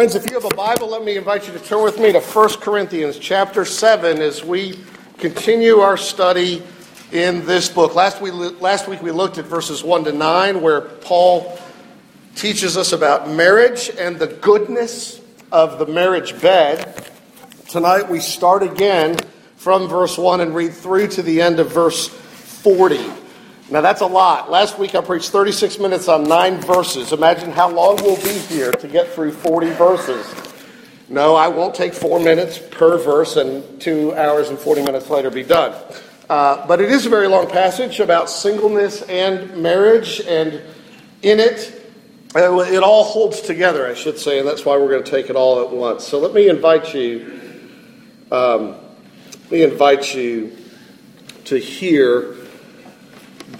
Friends, if you have a Bible, let me invite you to turn with me to 1 Corinthians chapter 7 as we continue our study in this book. Last week, last week we looked at verses 1 to 9, where Paul teaches us about marriage and the goodness of the marriage bed. Tonight we start again from verse 1 and read through to the end of verse 40. Now that's a lot. Last week I preached 36 minutes on nine verses. Imagine how long we'll be here to get through 40 verses. No, I won't take four minutes per verse and two hours and 40 minutes later be done. Uh, but it is a very long passage about singleness and marriage, and in it, uh, it all holds together, I should say, and that's why we're going to take it all at once. So let me invite you, um, let me invite you to hear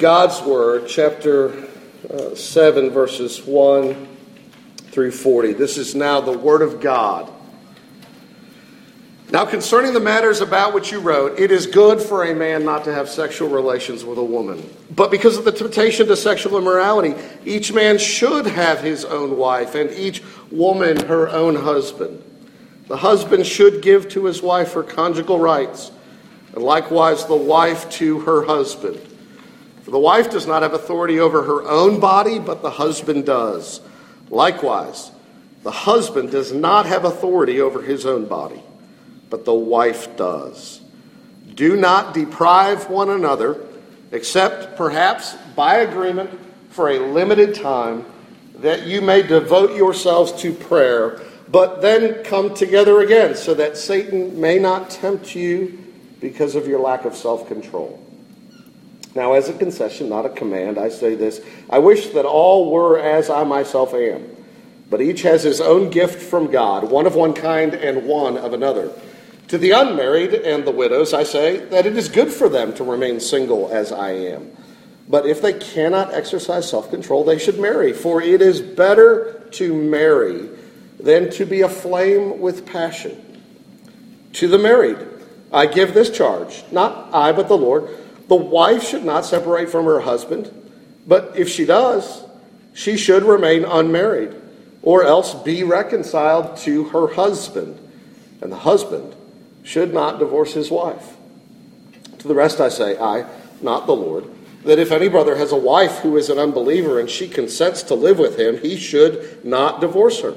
God's Word, chapter uh, 7, verses 1 through 40. This is now the Word of God. Now, concerning the matters about which you wrote, it is good for a man not to have sexual relations with a woman. But because of the temptation to sexual immorality, each man should have his own wife, and each woman her own husband. The husband should give to his wife her conjugal rights, and likewise the wife to her husband. For the wife does not have authority over her own body, but the husband does. Likewise, the husband does not have authority over his own body, but the wife does. Do not deprive one another, except perhaps by agreement for a limited time, that you may devote yourselves to prayer, but then come together again, so that Satan may not tempt you because of your lack of self control. Now, as a concession, not a command, I say this I wish that all were as I myself am, but each has his own gift from God, one of one kind and one of another. To the unmarried and the widows, I say that it is good for them to remain single as I am. But if they cannot exercise self control, they should marry, for it is better to marry than to be aflame with passion. To the married, I give this charge, not I, but the Lord the wife should not separate from her husband, but if she does, she should remain unmarried, or else be reconciled to her husband. And the husband should not divorce his wife. To the rest I say, I, not the Lord, that if any brother has a wife who is an unbeliever and she consents to live with him, he should not divorce her.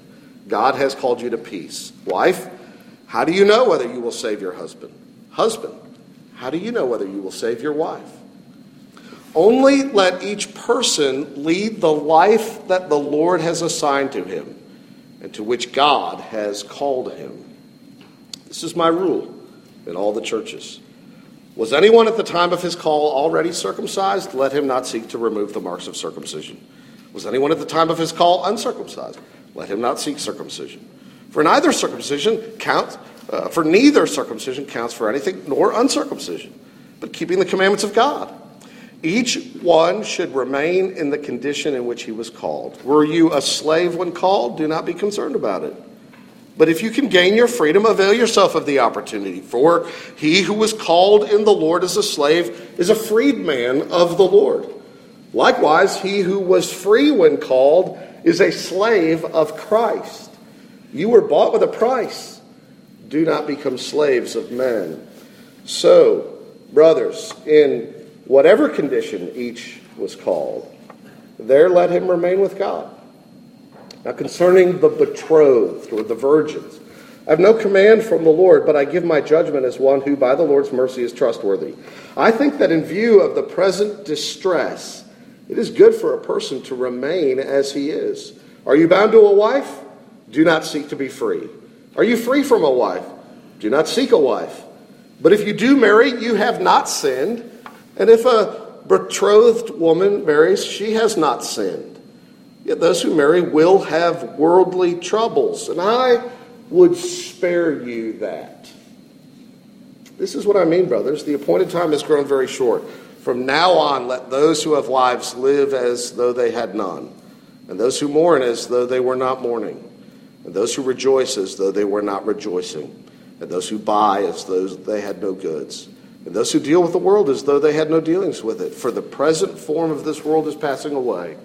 God has called you to peace. Wife, how do you know whether you will save your husband? Husband, how do you know whether you will save your wife? Only let each person lead the life that the Lord has assigned to him and to which God has called him. This is my rule in all the churches. Was anyone at the time of his call already circumcised? Let him not seek to remove the marks of circumcision. Was anyone at the time of his call uncircumcised? Let him not seek circumcision. For neither circumcision counts, uh, for neither circumcision counts for anything, nor uncircumcision, but keeping the commandments of God. Each one should remain in the condition in which he was called. Were you a slave when called? Do not be concerned about it. But if you can gain your freedom, avail yourself of the opportunity. For he who was called in the Lord as a slave is a freedman of the Lord. Likewise, he who was free when called is a slave of Christ. You were bought with a price. Do not become slaves of men. So, brothers, in whatever condition each was called, there let him remain with God. Now, concerning the betrothed or the virgins, I have no command from the Lord, but I give my judgment as one who, by the Lord's mercy, is trustworthy. I think that in view of the present distress, it is good for a person to remain as he is. Are you bound to a wife? Do not seek to be free. Are you free from a wife? Do not seek a wife. But if you do marry, you have not sinned. And if a betrothed woman marries, she has not sinned. Yet those who marry will have worldly troubles. And I would spare you that. This is what I mean, brothers. The appointed time has grown very short. From now on, let those who have wives live as though they had none, and those who mourn as though they were not mourning, and those who rejoice as though they were not rejoicing, and those who buy as though they had no goods, and those who deal with the world as though they had no dealings with it. For the present form of this world is passing away.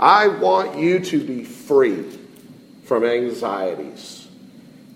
I want you to be free from anxieties.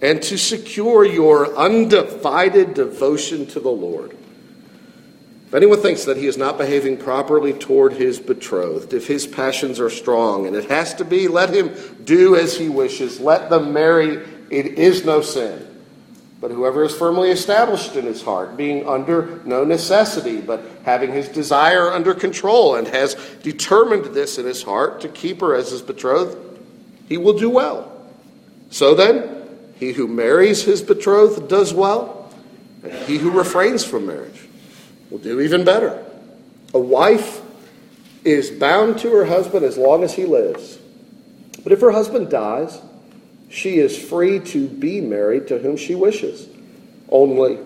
and to secure your undivided devotion to the Lord. If anyone thinks that he is not behaving properly toward his betrothed, if his passions are strong, and it has to be, let him do as he wishes. Let them marry. It is no sin. But whoever is firmly established in his heart, being under no necessity, but having his desire under control, and has determined this in his heart to keep her as his betrothed, he will do well. So then, he who marries his betrothed does well, and he who refrains from marriage will do even better. A wife is bound to her husband as long as he lives. But if her husband dies, she is free to be married to whom she wishes, only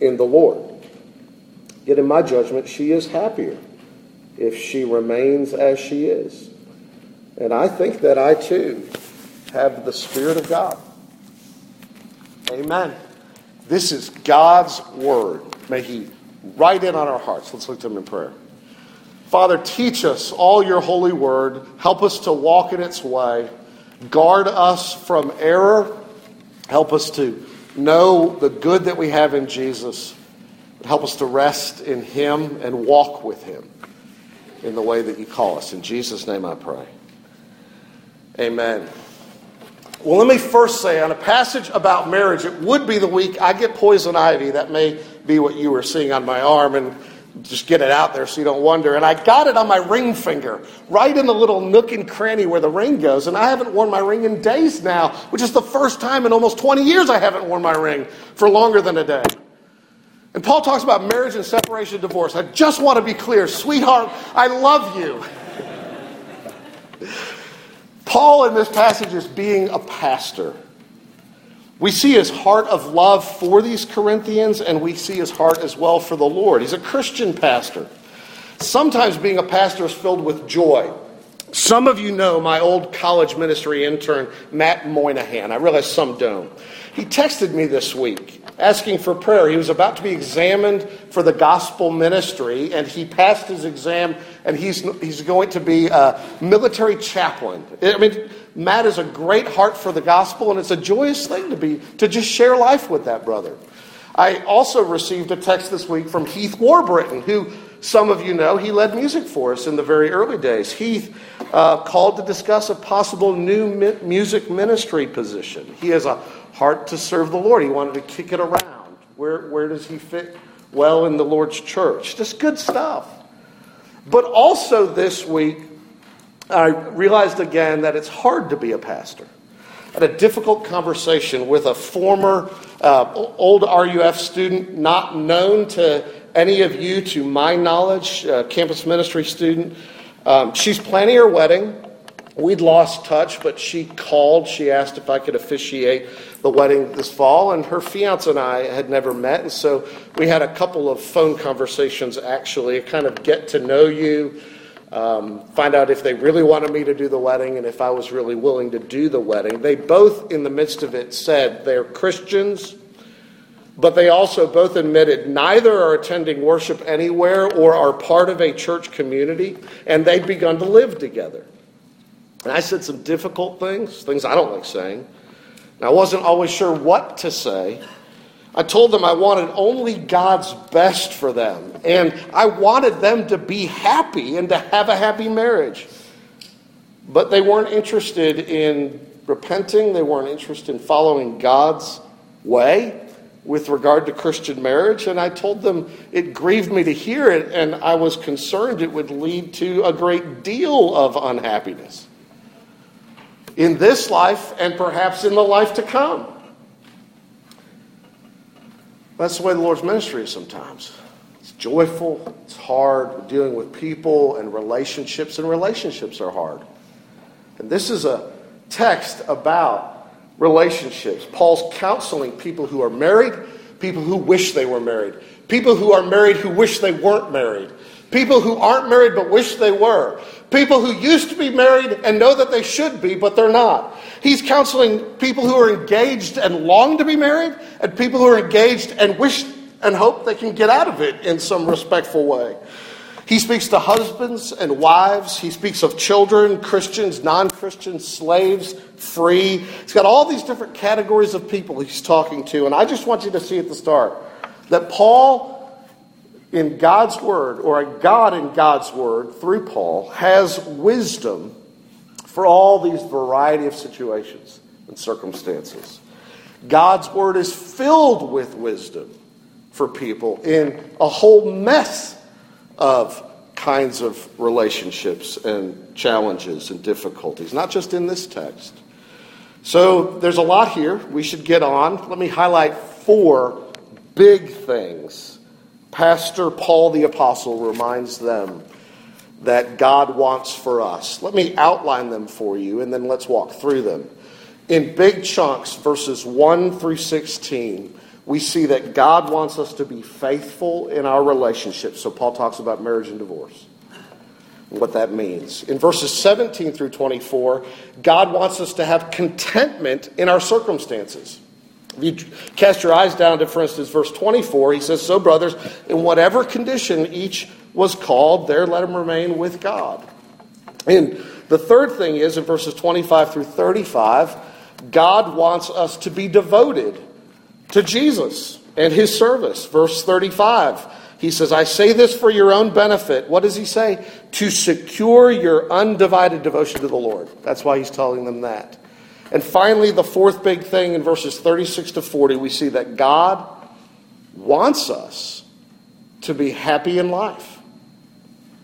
in the Lord. Yet, in my judgment, she is happier if she remains as she is. And I think that I too have the Spirit of God. Amen. This is God's Word. May He write in on our hearts. Let's look to Him in prayer. Father, teach us all your holy word. Help us to walk in its way. Guard us from error. Help us to know the good that we have in Jesus. Help us to rest in Him and walk with Him in the way that you call us. In Jesus' name I pray. Amen. Well, let me first say on a passage about marriage, it would be the week I get poison ivy. That may be what you were seeing on my arm, and just get it out there so you don't wonder. And I got it on my ring finger, right in the little nook and cranny where the ring goes. And I haven't worn my ring in days now, which is the first time in almost 20 years I haven't worn my ring for longer than a day. And Paul talks about marriage and separation, and divorce. I just want to be clear, sweetheart, I love you. Paul in this passage is being a pastor. We see his heart of love for these Corinthians, and we see his heart as well for the Lord. He's a Christian pastor. Sometimes being a pastor is filled with joy. Some of you know my old college ministry intern, Matt Moynihan. I realize some don't. He texted me this week asking for prayer. He was about to be examined for the gospel ministry, and he passed his exam, and he's, he's going to be a military chaplain. I mean, Matt is a great heart for the gospel, and it's a joyous thing to be to just share life with that brother. I also received a text this week from Heath Warbritton, who some of you know he led music for us in the very early days. Heath uh, called to discuss a possible new mi- music ministry position. He has a heart to serve the Lord. He wanted to kick it around. Where, where does he fit well in the Lord's church? Just good stuff. But also this week, I realized again that it's hard to be a pastor. I had a difficult conversation with a former uh, old RUF student, not known to any of you, to my knowledge, uh, campus ministry student. Um, she's planning her wedding. We'd lost touch, but she called. She asked if I could officiate the wedding this fall, and her fiance and I had never met, and so we had a couple of phone conversations actually, kind of get to know you, um, find out if they really wanted me to do the wedding and if I was really willing to do the wedding. They both, in the midst of it, said they're Christians, but they also both admitted neither are attending worship anywhere or are part of a church community, and they'd begun to live together. And I said some difficult things, things I don't like saying. And I wasn't always sure what to say. I told them I wanted only God's best for them. And I wanted them to be happy and to have a happy marriage. But they weren't interested in repenting, they weren't interested in following God's way with regard to Christian marriage. And I told them it grieved me to hear it, and I was concerned it would lead to a great deal of unhappiness in this life and perhaps in the life to come. That's the way the Lord's ministry is sometimes. It's joyful, it's hard, we're dealing with people and relationships, and relationships are hard. And this is a text about relationships. Paul's counseling people who are married, people who wish they were married, people who are married who wish they weren't married, people who aren't married but wish they were, people who used to be married and know that they should be but they're not. He's counseling people who are engaged and long to be married, and people who are engaged and wish and hope they can get out of it in some respectful way. He speaks to husbands and wives. He speaks of children, Christians, non Christians, slaves, free. He's got all these different categories of people he's talking to. And I just want you to see at the start that Paul, in God's Word, or a God in God's Word through Paul, has wisdom for all these variety of situations and circumstances. God's Word is filled with wisdom for people in a whole mess of kinds of relationships and challenges and difficulties, not just in this text. So there's a lot here. We should get on. Let me highlight four big things. Pastor Paul the Apostle reminds them that God wants for us. Let me outline them for you and then let's walk through them. In big chunks, verses 1 through 16, we see that God wants us to be faithful in our relationships. So Paul talks about marriage and divorce. What that means. In verses 17 through 24, God wants us to have contentment in our circumstances. If you cast your eyes down to, for instance, verse 24, he says, So, brothers, in whatever condition each was called, there let him remain with God. And the third thing is, in verses 25 through 35, God wants us to be devoted to Jesus and his service. Verse 35, he says, I say this for your own benefit. What does he say? To secure your undivided devotion to the Lord. That's why he's telling them that. And finally, the fourth big thing in verses 36 to 40, we see that God wants us to be happy in life.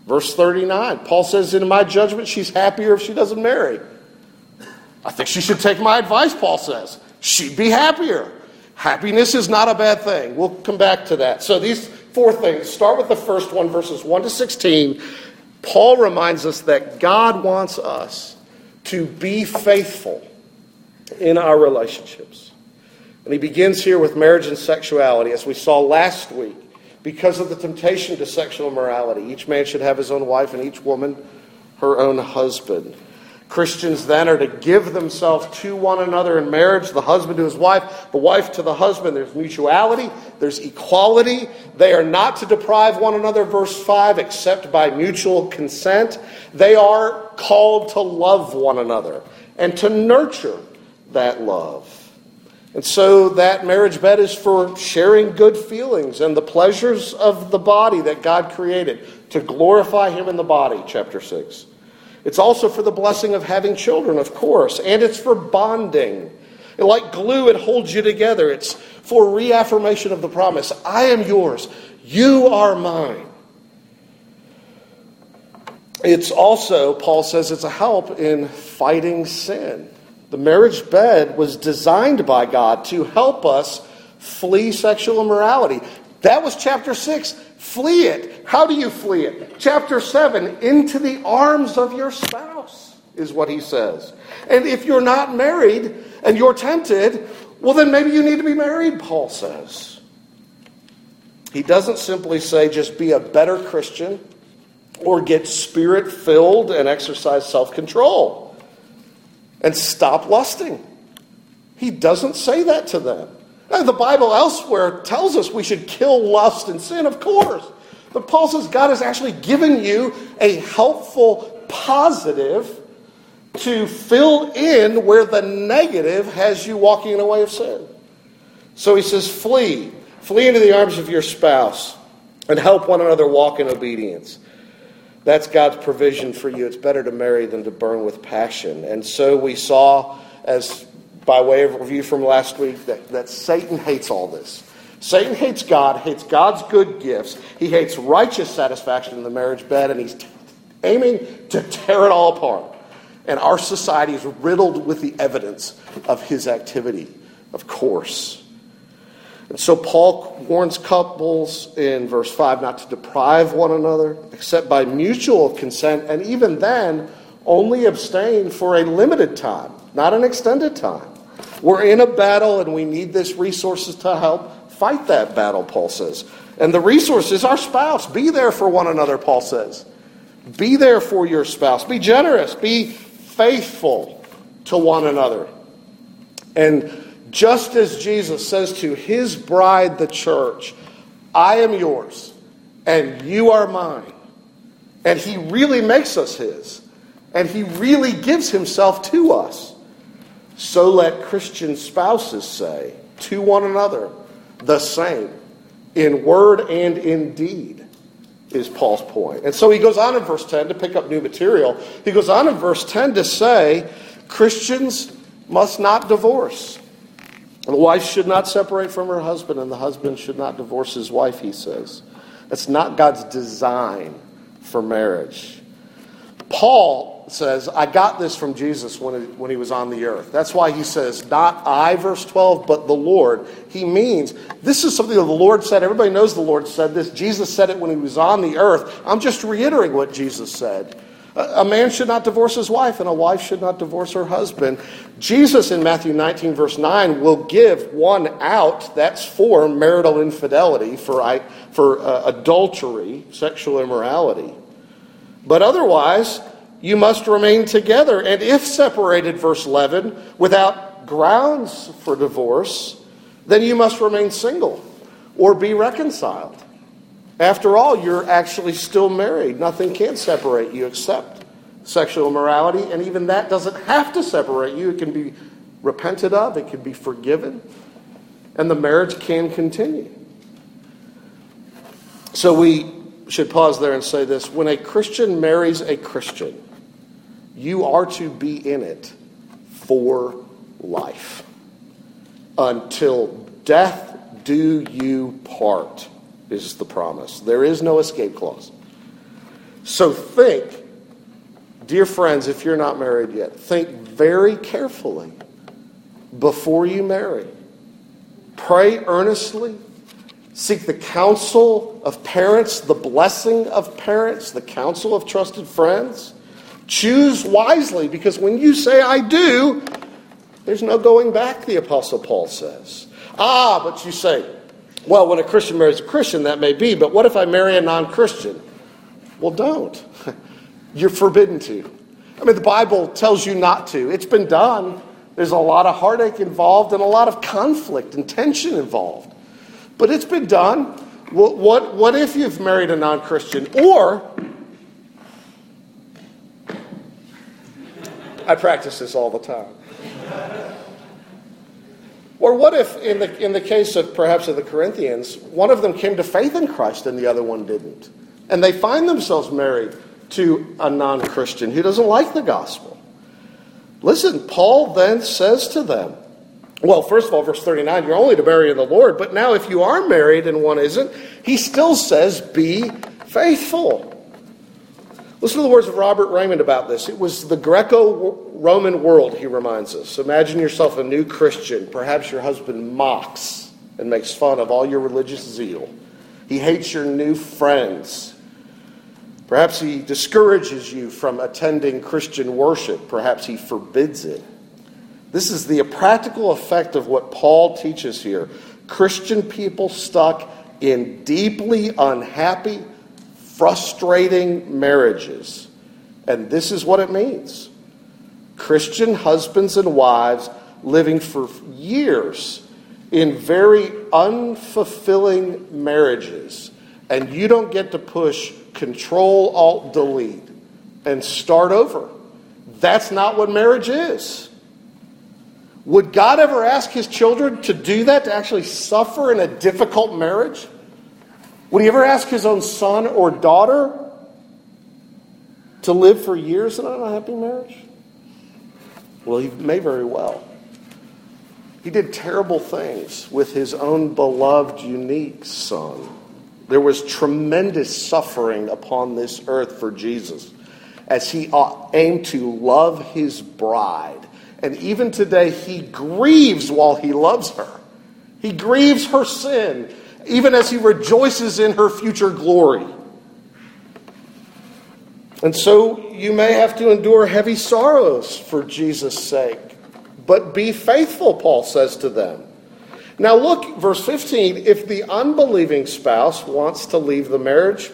Verse 39, Paul says, In my judgment, she's happier if she doesn't marry. I think she should take my advice, Paul says. She'd be happier. Happiness is not a bad thing. We'll come back to that. So, these four things start with the first one, verses 1 to 16. Paul reminds us that God wants us to be faithful in our relationships. And he begins here with marriage and sexuality, as we saw last week. Because of the temptation to sexual immorality, each man should have his own wife and each woman her own husband. Christians then are to give themselves to one another in marriage, the husband to his wife, the wife to the husband. There's mutuality, there's equality. They are not to deprive one another, verse 5, except by mutual consent. They are called to love one another and to nurture that love. And so that marriage bed is for sharing good feelings and the pleasures of the body that God created to glorify Him in the body, chapter 6. It's also for the blessing of having children, of course, and it's for bonding. Like glue, it holds you together. It's for reaffirmation of the promise I am yours, you are mine. It's also, Paul says, it's a help in fighting sin. The marriage bed was designed by God to help us flee sexual immorality. That was chapter 6. Flee it. How do you flee it? Chapter 7 into the arms of your spouse is what he says. And if you're not married and you're tempted, well, then maybe you need to be married, Paul says. He doesn't simply say just be a better Christian or get spirit filled and exercise self control and stop lusting. He doesn't say that to them. Now, the Bible elsewhere tells us we should kill lust and sin, of course. But Paul says God has actually given you a helpful positive to fill in where the negative has you walking in a way of sin. So he says, flee. Flee into the arms of your spouse and help one another walk in obedience. That's God's provision for you. It's better to marry than to burn with passion. And so we saw as by way of review from last week, that, that Satan hates all this. Satan hates God, hates God's good gifts. He hates righteous satisfaction in the marriage bed, and he's aiming to tear it all apart. And our society is riddled with the evidence of his activity, of course. And so Paul warns couples in verse 5 not to deprive one another except by mutual consent, and even then, only abstain for a limited time, not an extended time. We're in a battle and we need these resources to help fight that battle, Paul says. And the resource is our spouse. Be there for one another, Paul says. Be there for your spouse. Be generous. Be faithful to one another. And just as Jesus says to his bride, the church, I am yours and you are mine. And he really makes us his. And he really gives himself to us. So let Christian spouses say to one another the same in word and in deed is Paul's point. And so he goes on in verse 10 to pick up new material. He goes on in verse 10 to say Christians must not divorce. The wife should not separate from her husband, and the husband should not divorce his wife, he says. That's not God's design for marriage. Paul says, I got this from Jesus when he, when he was on the earth. That's why he says, not I, verse 12, but the Lord. He means this is something that the Lord said. Everybody knows the Lord said this. Jesus said it when he was on the earth. I'm just reiterating what Jesus said. A man should not divorce his wife, and a wife should not divorce her husband. Jesus in Matthew 19, verse 9, will give one out. That's for marital infidelity, for, for uh, adultery, sexual immorality. But otherwise, you must remain together. And if separated, verse 11, without grounds for divorce, then you must remain single or be reconciled. After all, you're actually still married. Nothing can separate you except sexual immorality, and even that doesn't have to separate you. It can be repented of, it can be forgiven, and the marriage can continue. So we should pause there and say this when a Christian marries a Christian, you are to be in it for life until death do you part is the promise. There is no escape clause. So think, dear friends, if you're not married yet, think very carefully before you marry. Pray earnestly. Seek the counsel of parents, the blessing of parents, the counsel of trusted friends. Choose wisely because when you say, I do, there's no going back, the Apostle Paul says. Ah, but you say, well, when a Christian marries a Christian, that may be, but what if I marry a non Christian? Well, don't. You're forbidden to. I mean, the Bible tells you not to. It's been done. There's a lot of heartache involved and a lot of conflict and tension involved. But it's been done. What, what, what if you've married a non Christian? Or, I practice this all the time. Or what if, in the, in the case of perhaps of the Corinthians, one of them came to faith in Christ and the other one didn't? And they find themselves married to a non Christian who doesn't like the gospel. Listen, Paul then says to them, well, first of all, verse 39, you're only to marry in the Lord, but now if you are married and one isn't, he still says, be faithful. Listen to the words of Robert Raymond about this. It was the Greco Roman world, he reminds us. Imagine yourself a new Christian. Perhaps your husband mocks and makes fun of all your religious zeal. He hates your new friends. Perhaps he discourages you from attending Christian worship. Perhaps he forbids it. This is the practical effect of what Paul teaches here. Christian people stuck in deeply unhappy, frustrating marriages. And this is what it means Christian husbands and wives living for years in very unfulfilling marriages. And you don't get to push Control Alt Delete and start over. That's not what marriage is. Would God ever ask his children to do that, to actually suffer in a difficult marriage? Would he ever ask his own son or daughter to live for years in an unhappy marriage? Well, he may very well. He did terrible things with his own beloved, unique son. There was tremendous suffering upon this earth for Jesus as he uh, aimed to love his bride. And even today, he grieves while he loves her. He grieves her sin, even as he rejoices in her future glory. And so you may have to endure heavy sorrows for Jesus' sake. But be faithful, Paul says to them. Now, look, verse 15 if the unbelieving spouse wants to leave the marriage,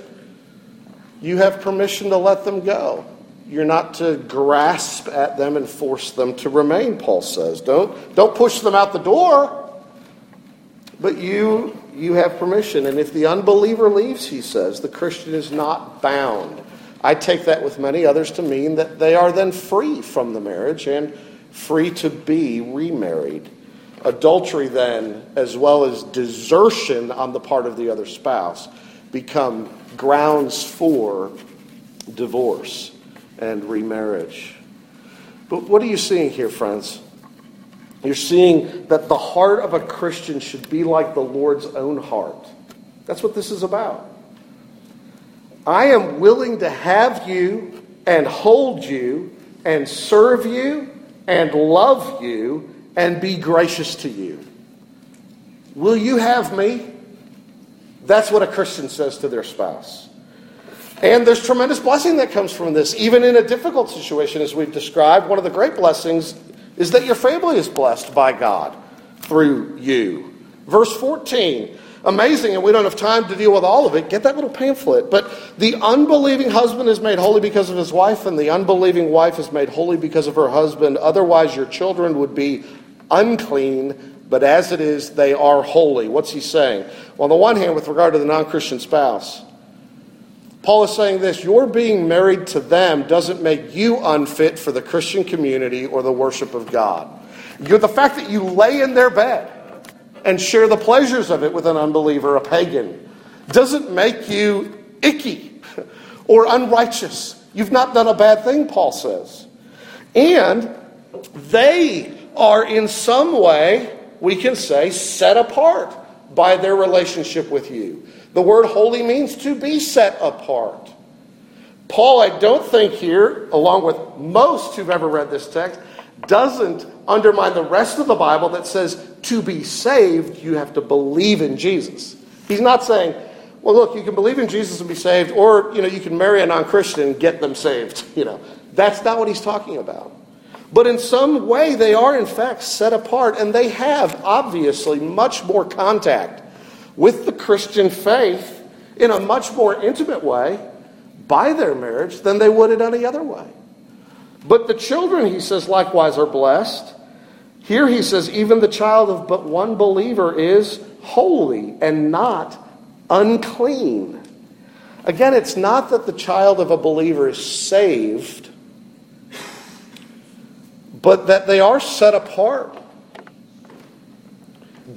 you have permission to let them go. You're not to grasp at them and force them to remain, Paul says. Don't, don't push them out the door. But you, you have permission. And if the unbeliever leaves, he says, the Christian is not bound. I take that with many others to mean that they are then free from the marriage and free to be remarried. Adultery, then, as well as desertion on the part of the other spouse, become grounds for divorce and remarriage. But what are you seeing here, friends? You're seeing that the heart of a Christian should be like the Lord's own heart. That's what this is about. I am willing to have you and hold you and serve you and love you and be gracious to you. Will you have me? That's what a Christian says to their spouse. And there's tremendous blessing that comes from this. Even in a difficult situation, as we've described, one of the great blessings is that your family is blessed by God through you. Verse 14 amazing, and we don't have time to deal with all of it. Get that little pamphlet. But the unbelieving husband is made holy because of his wife, and the unbelieving wife is made holy because of her husband. Otherwise, your children would be unclean, but as it is, they are holy. What's he saying? Well, on the one hand, with regard to the non Christian spouse, Paul is saying this your being married to them doesn't make you unfit for the Christian community or the worship of God. You're the fact that you lay in their bed and share the pleasures of it with an unbeliever, a pagan, doesn't make you icky or unrighteous. You've not done a bad thing, Paul says. And they are in some way, we can say, set apart by their relationship with you. The word holy means to be set apart. Paul, I don't think here, along with most who've ever read this text, doesn't undermine the rest of the Bible that says to be saved, you have to believe in Jesus. He's not saying, well, look, you can believe in Jesus and be saved, or you know, you can marry a non-Christian and get them saved. You know, that's not what he's talking about. But in some way, they are in fact set apart, and they have obviously much more contact with the Christian faith in a much more intimate way by their marriage than they would in any other way. But the children, he says, likewise are blessed. Here he says, even the child of but one believer is holy and not unclean. Again, it's not that the child of a believer is saved, but that they are set apart.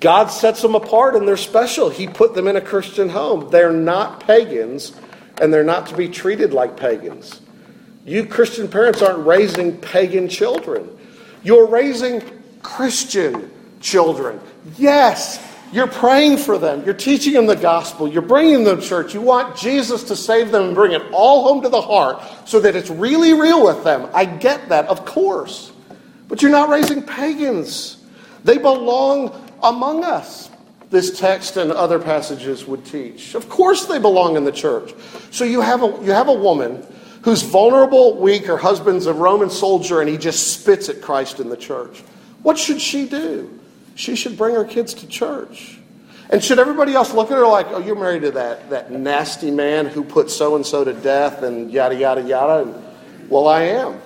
God sets them apart and they're special. He put them in a Christian home. They're not pagans and they're not to be treated like pagans. You Christian parents aren't raising pagan children. You're raising Christian children. Yes, you're praying for them. You're teaching them the gospel. You're bringing them to church. You want Jesus to save them and bring it all home to the heart so that it's really real with them. I get that, of course. But you're not raising pagans. They belong among us, this text and other passages would teach. Of course they belong in the church. So you have a, you have a woman who's vulnerable, weak, her husband's a Roman soldier, and he just spits at Christ in the church. What should she do? She should bring her kids to church. And should everybody else look at her like, oh, you're married to that, that nasty man who put so and so to death and yada, yada, yada? And, well, I am.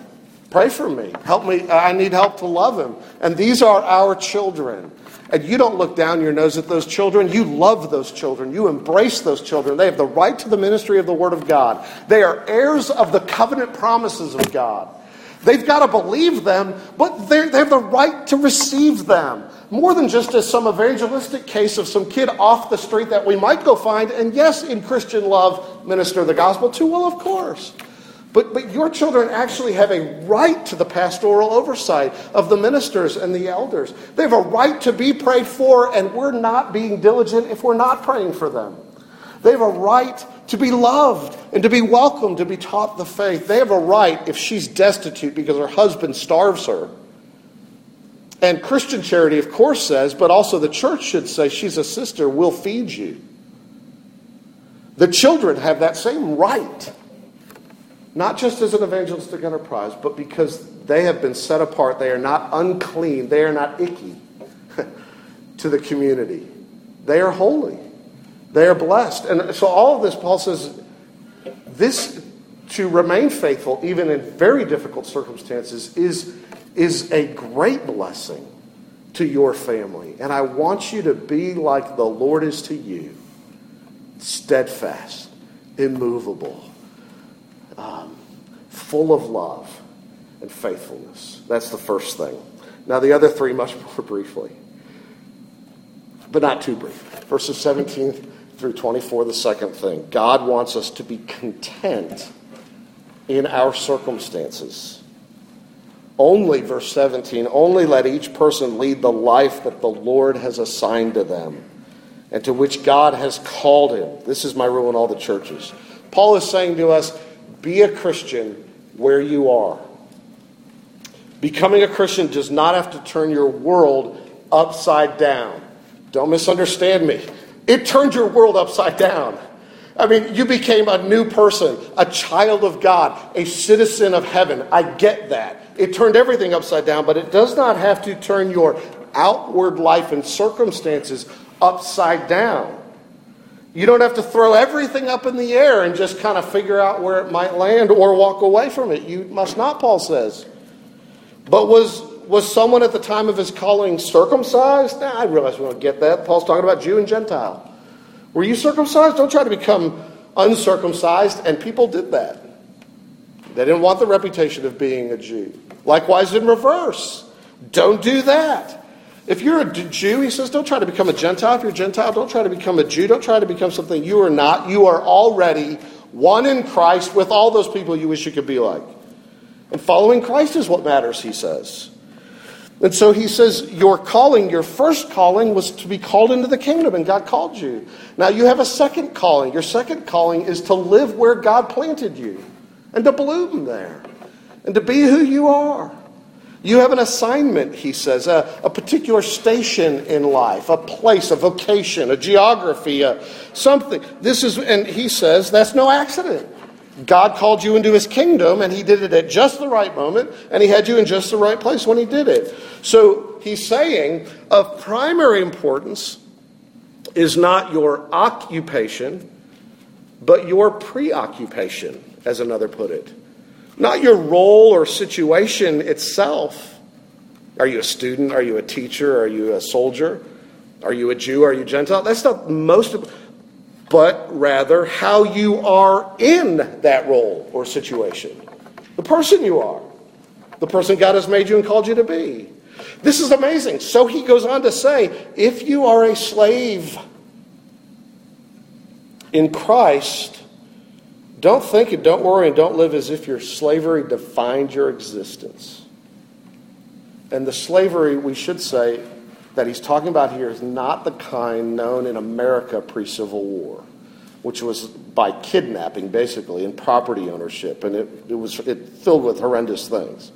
Pray for me. Help me. I need help to love him. And these are our children. And you don't look down your nose at those children. You love those children. You embrace those children. They have the right to the ministry of the Word of God. They are heirs of the covenant promises of God. They've got to believe them, but they have the right to receive them. More than just as some evangelistic case of some kid off the street that we might go find, and yes, in Christian love, minister the gospel to. Well, of course. But, but your children actually have a right to the pastoral oversight of the ministers and the elders. They have a right to be prayed for, and we're not being diligent if we're not praying for them. They have a right to be loved and to be welcomed, to be taught the faith. They have a right if she's destitute because her husband starves her. And Christian charity, of course, says, but also the church should say, she's a sister, we'll feed you. The children have that same right not just as an evangelistic enterprise, but because they have been set apart. They are not unclean, they are not icky to the community. They are holy, they are blessed. And so, all of this, Paul says, this to remain faithful, even in very difficult circumstances, is, is a great blessing to your family. And I want you to be like the Lord is to you steadfast, immovable um, full of love and faithfulness. That's the first thing. Now, the other three, much more briefly, but not too brief. Verses 17 through 24, the second thing. God wants us to be content in our circumstances. Only, verse 17, only let each person lead the life that the Lord has assigned to them and to which God has called him. This is my rule in all the churches. Paul is saying to us, be a Christian where you are. Becoming a Christian does not have to turn your world upside down. Don't misunderstand me. It turned your world upside down. I mean, you became a new person, a child of God, a citizen of heaven. I get that. It turned everything upside down, but it does not have to turn your outward life and circumstances upside down. You don't have to throw everything up in the air and just kind of figure out where it might land or walk away from it. You must not, Paul says. But was, was someone at the time of his calling circumcised? Nah, I realize we don't get that. Paul's talking about Jew and Gentile. Were you circumcised? Don't try to become uncircumcised. And people did that. They didn't want the reputation of being a Jew. Likewise, in reverse. Don't do that. If you're a Jew, he says, don't try to become a Gentile. If you're a Gentile, don't try to become a Jew. Don't try to become something you are not. You are already one in Christ with all those people you wish you could be like. And following Christ is what matters, he says. And so he says, Your calling, your first calling was to be called into the kingdom, and God called you. Now you have a second calling. Your second calling is to live where God planted you and to bloom there and to be who you are. You have an assignment, he says, a, a particular station in life, a place, a vocation, a geography, a, something. This is, and he says, that's no accident. God called you into his kingdom, and he did it at just the right moment, and he had you in just the right place when he did it. So he's saying, of primary importance is not your occupation, but your preoccupation, as another put it. Not your role or situation itself. Are you a student? Are you a teacher? Are you a soldier? Are you a Jew? Are you Gentile? That's not most of but rather how you are in that role or situation. The person you are. The person God has made you and called you to be. This is amazing. So he goes on to say if you are a slave in Christ, don't think and don't worry and don't live as if your slavery defined your existence. And the slavery, we should say, that he's talking about here is not the kind known in America pre Civil War, which was by kidnapping, basically, and property ownership. And it, it was it filled with horrendous things.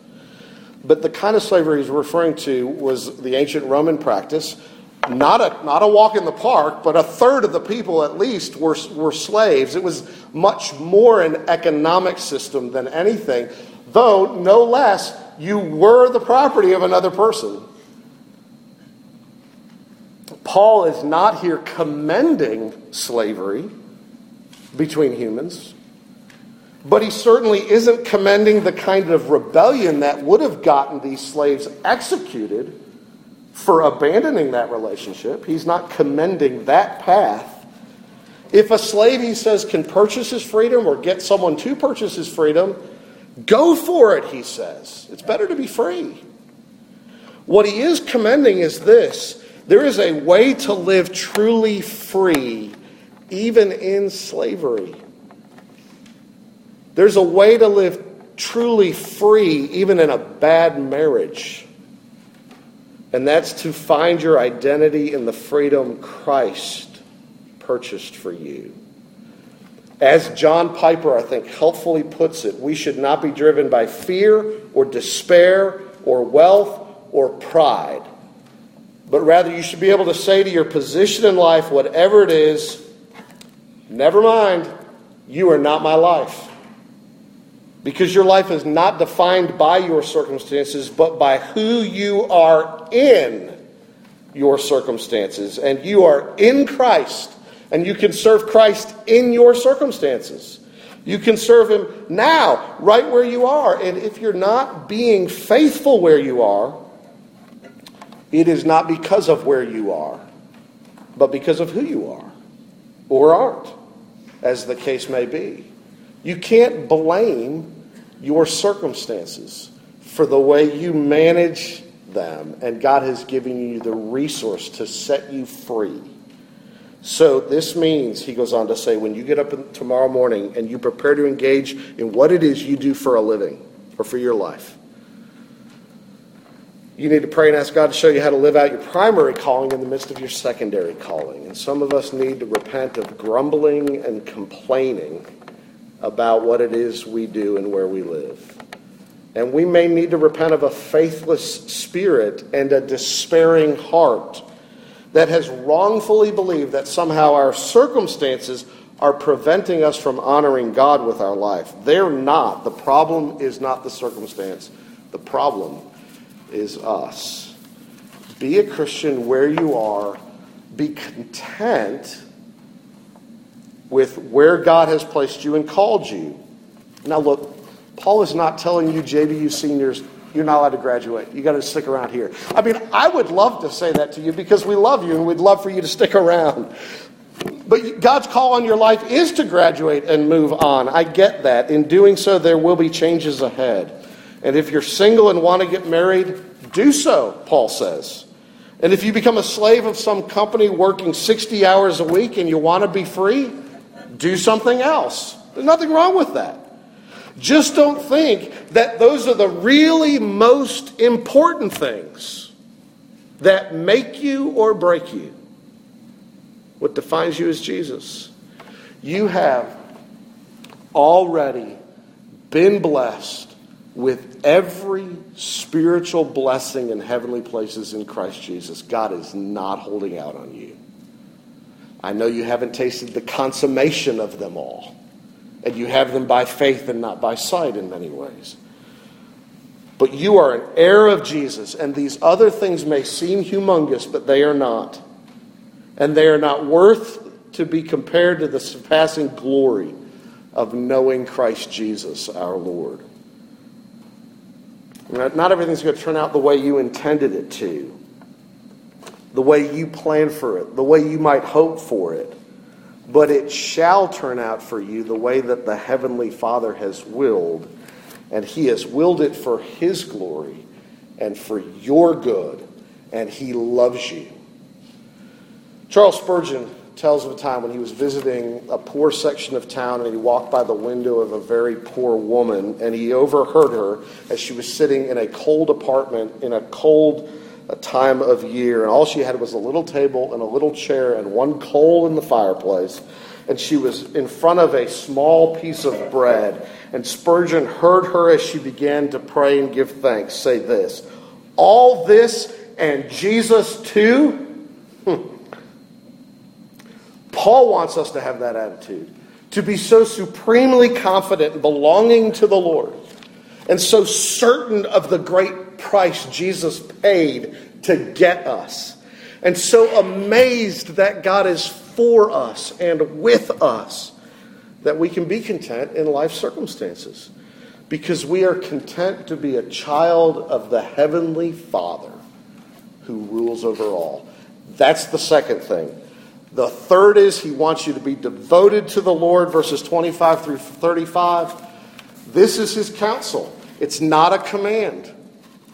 But the kind of slavery he's referring to was the ancient Roman practice not a, not a walk in the park, but a third of the people at least were, were slaves. It was much more an economic system than anything, though no less you were the property of another person. Paul is not here commending slavery between humans, but he certainly isn't commending the kind of rebellion that would have gotten these slaves executed for abandoning that relationship. He's not commending that path. If a slave, he says, can purchase his freedom or get someone to purchase his freedom, go for it, he says. It's better to be free. What he is commending is this there is a way to live truly free, even in slavery. There's a way to live truly free, even in a bad marriage. And that's to find your identity in the freedom Christ purchased for you. As John Piper, I think, helpfully puts it, we should not be driven by fear or despair or wealth or pride. But rather, you should be able to say to your position in life, whatever it is, never mind, you are not my life. Because your life is not defined by your circumstances, but by who you are in your circumstances. And you are in Christ, and you can serve Christ in your circumstances. You can serve Him now, right where you are. And if you're not being faithful where you are, it is not because of where you are, but because of who you are, or aren't, as the case may be. You can't blame your circumstances for the way you manage them, and God has given you the resource to set you free. So, this means, he goes on to say, when you get up tomorrow morning and you prepare to engage in what it is you do for a living or for your life, you need to pray and ask God to show you how to live out your primary calling in the midst of your secondary calling. And some of us need to repent of grumbling and complaining about what it is we do and where we live. And we may need to repent of a faithless spirit and a despairing heart that has wrongfully believed that somehow our circumstances are preventing us from honoring God with our life. They're not. The problem is not the circumstance, the problem is us. Be a Christian where you are, be content with where God has placed you and called you. Now, look, Paul is not telling you, JBU seniors, you're not allowed to graduate. You got to stick around here. I mean, I would love to say that to you because we love you and we'd love for you to stick around. But God's call on your life is to graduate and move on. I get that. In doing so, there will be changes ahead. And if you're single and want to get married, do so, Paul says. And if you become a slave of some company working 60 hours a week and you want to be free, do something else. There's nothing wrong with that. Just don't think that those are the really most important things that make you or break you. What defines you is Jesus. You have already been blessed with every spiritual blessing in heavenly places in Christ Jesus. God is not holding out on you. I know you haven't tasted the consummation of them all, and you have them by faith and not by sight in many ways. But you are an heir of Jesus, and these other things may seem humongous, but they are not. And they are not worth to be compared to the surpassing glory of knowing Christ Jesus our Lord. Not everything's going to turn out the way you intended it to the way you plan for it, the way you might hope for it. But it shall turn out for you the way that the Heavenly Father has willed, and He has willed it for His glory and for your good, and He loves you. Charles Spurgeon tells of a time when he was visiting a poor section of town and he walked by the window of a very poor woman and he overheard her as she was sitting in a cold apartment in a cold time of year. And all she had was a little table and a little chair and one coal in the fireplace. And she was in front of a small piece of bread. And Spurgeon heard her as she began to pray and give thanks say this All this and Jesus too? Hmm. Paul wants us to have that attitude, to be so supremely confident in belonging to the Lord and so certain of the great price Jesus paid to get us, and so amazed that God is for us and with us that we can be content in life circumstances because we are content to be a child of the Heavenly Father who rules over all. That's the second thing. The third is he wants you to be devoted to the Lord, verses 25 through 35. This is his counsel. It's not a command.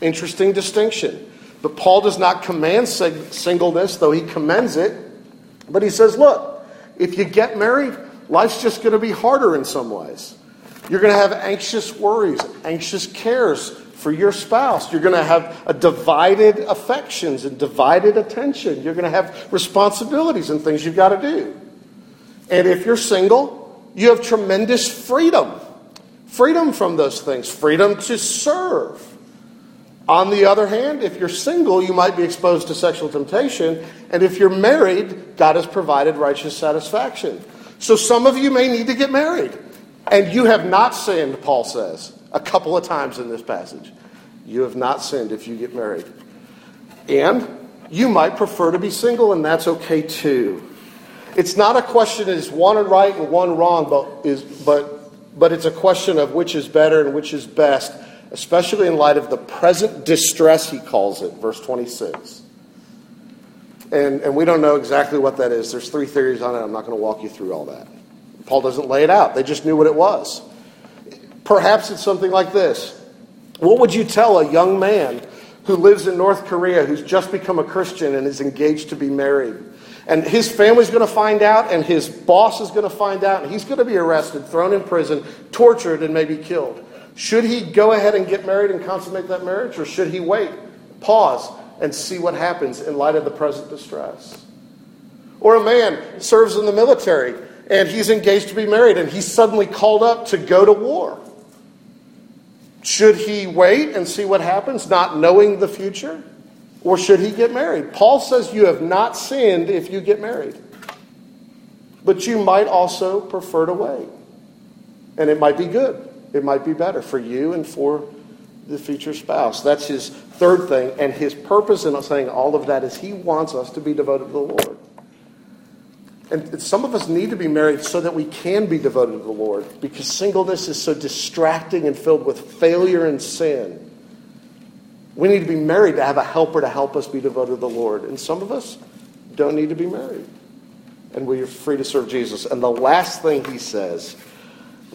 Interesting distinction. But Paul does not command singleness, though he commends it. But he says, look, if you get married, life's just going to be harder in some ways. You're going to have anxious worries, anxious cares for your spouse. You're going to have a divided affections and divided attention. You're going to have responsibilities and things you've got to do. And if you're single, you have tremendous freedom. Freedom from those things, freedom to serve. On the other hand, if you're single, you might be exposed to sexual temptation. And if you're married, God has provided righteous satisfaction. So some of you may need to get married. And you have not sinned, Paul says, a couple of times in this passage. You have not sinned if you get married. And you might prefer to be single, and that's okay too. It's not a question is one right and one wrong, but, is, but, but it's a question of which is better and which is best especially in light of the present distress, he calls it, verse 26. And, and we don't know exactly what that is. There's three theories on it. I'm not going to walk you through all that. Paul doesn't lay it out, they just knew what it was. Perhaps it's something like this What would you tell a young man who lives in North Korea who's just become a Christian and is engaged to be married? And his family's going to find out, and his boss is going to find out, and he's going to be arrested, thrown in prison, tortured, and maybe killed. Should he go ahead and get married and consummate that marriage, or should he wait, pause, and see what happens in light of the present distress? Or a man serves in the military and he's engaged to be married and he's suddenly called up to go to war. Should he wait and see what happens, not knowing the future? Or should he get married? Paul says you have not sinned if you get married. But you might also prefer to wait. And it might be good. It might be better for you and for the future spouse. That's his third thing. And his purpose in saying all of that is he wants us to be devoted to the Lord. And some of us need to be married so that we can be devoted to the Lord because singleness is so distracting and filled with failure and sin. We need to be married to have a helper to help us be devoted to the Lord. And some of us don't need to be married. And we're free to serve Jesus. And the last thing he says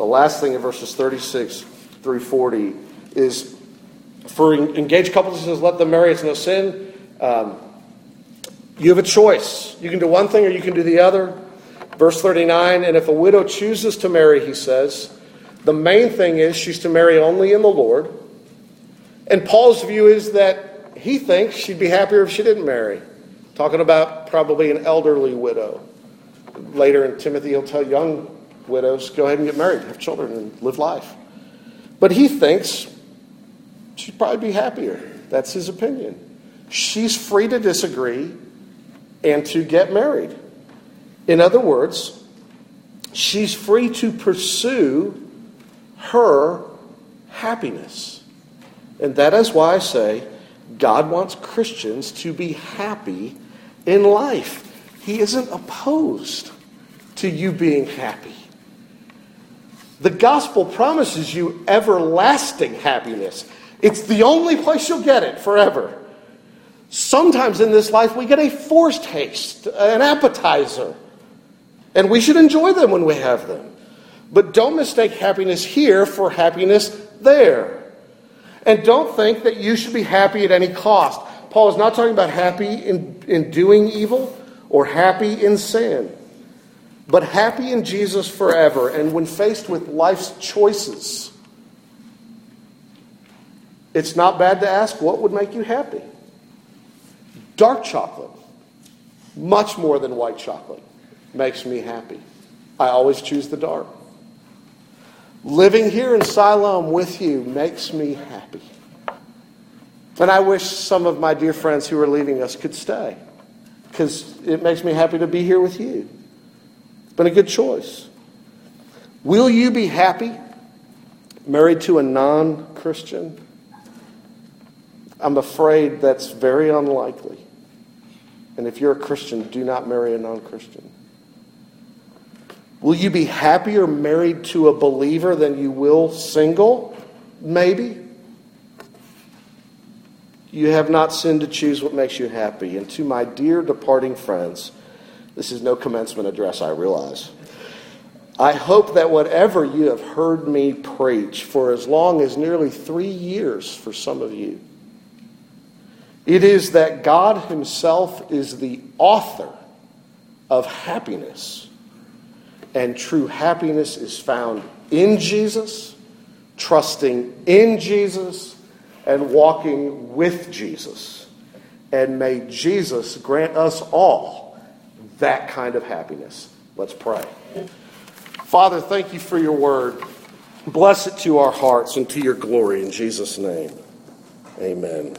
the last thing in verses 36 through 40 is for engaged couples, he says, let them marry, it's no sin. Um, you have a choice. You can do one thing or you can do the other. Verse 39 And if a widow chooses to marry, he says, the main thing is she's to marry only in the Lord. And Paul's view is that he thinks she'd be happier if she didn't marry. Talking about probably an elderly widow. Later in Timothy, he'll tell young widows go ahead and get married, have children, and live life. But he thinks she'd probably be happier. That's his opinion. She's free to disagree and to get married. In other words, she's free to pursue her happiness. And that is why I say God wants Christians to be happy in life. He isn't opposed to you being happy. The gospel promises you everlasting happiness. It's the only place you'll get it forever. Sometimes in this life, we get a forced haste, an appetizer, and we should enjoy them when we have them. But don't mistake happiness here for happiness there. And don't think that you should be happy at any cost. Paul is not talking about happy in, in doing evil or happy in sin but happy in Jesus forever. And when faced with life's choices, it's not bad to ask what would make you happy? Dark chocolate, much more than white chocolate, makes me happy. I always choose the dark. Living here in Siloam with you makes me happy. And I wish some of my dear friends who are leaving us could stay because it makes me happy to be here with you been a good choice. Will you be happy married to a non Christian? I'm afraid that's very unlikely. And if you're a Christian, do not marry a non Christian. Will you be happier married to a believer than you will single? Maybe. You have not sinned to choose what makes you happy. And to my dear departing friends, this is no commencement address, I realize. I hope that whatever you have heard me preach for as long as nearly three years for some of you, it is that God Himself is the author of happiness, and true happiness is found in Jesus, trusting in Jesus, and walking with Jesus. And may Jesus grant us all that kind of happiness. Let's pray. Father, thank you for your word. Bless it to our hearts and to your glory in Jesus' name. Amen.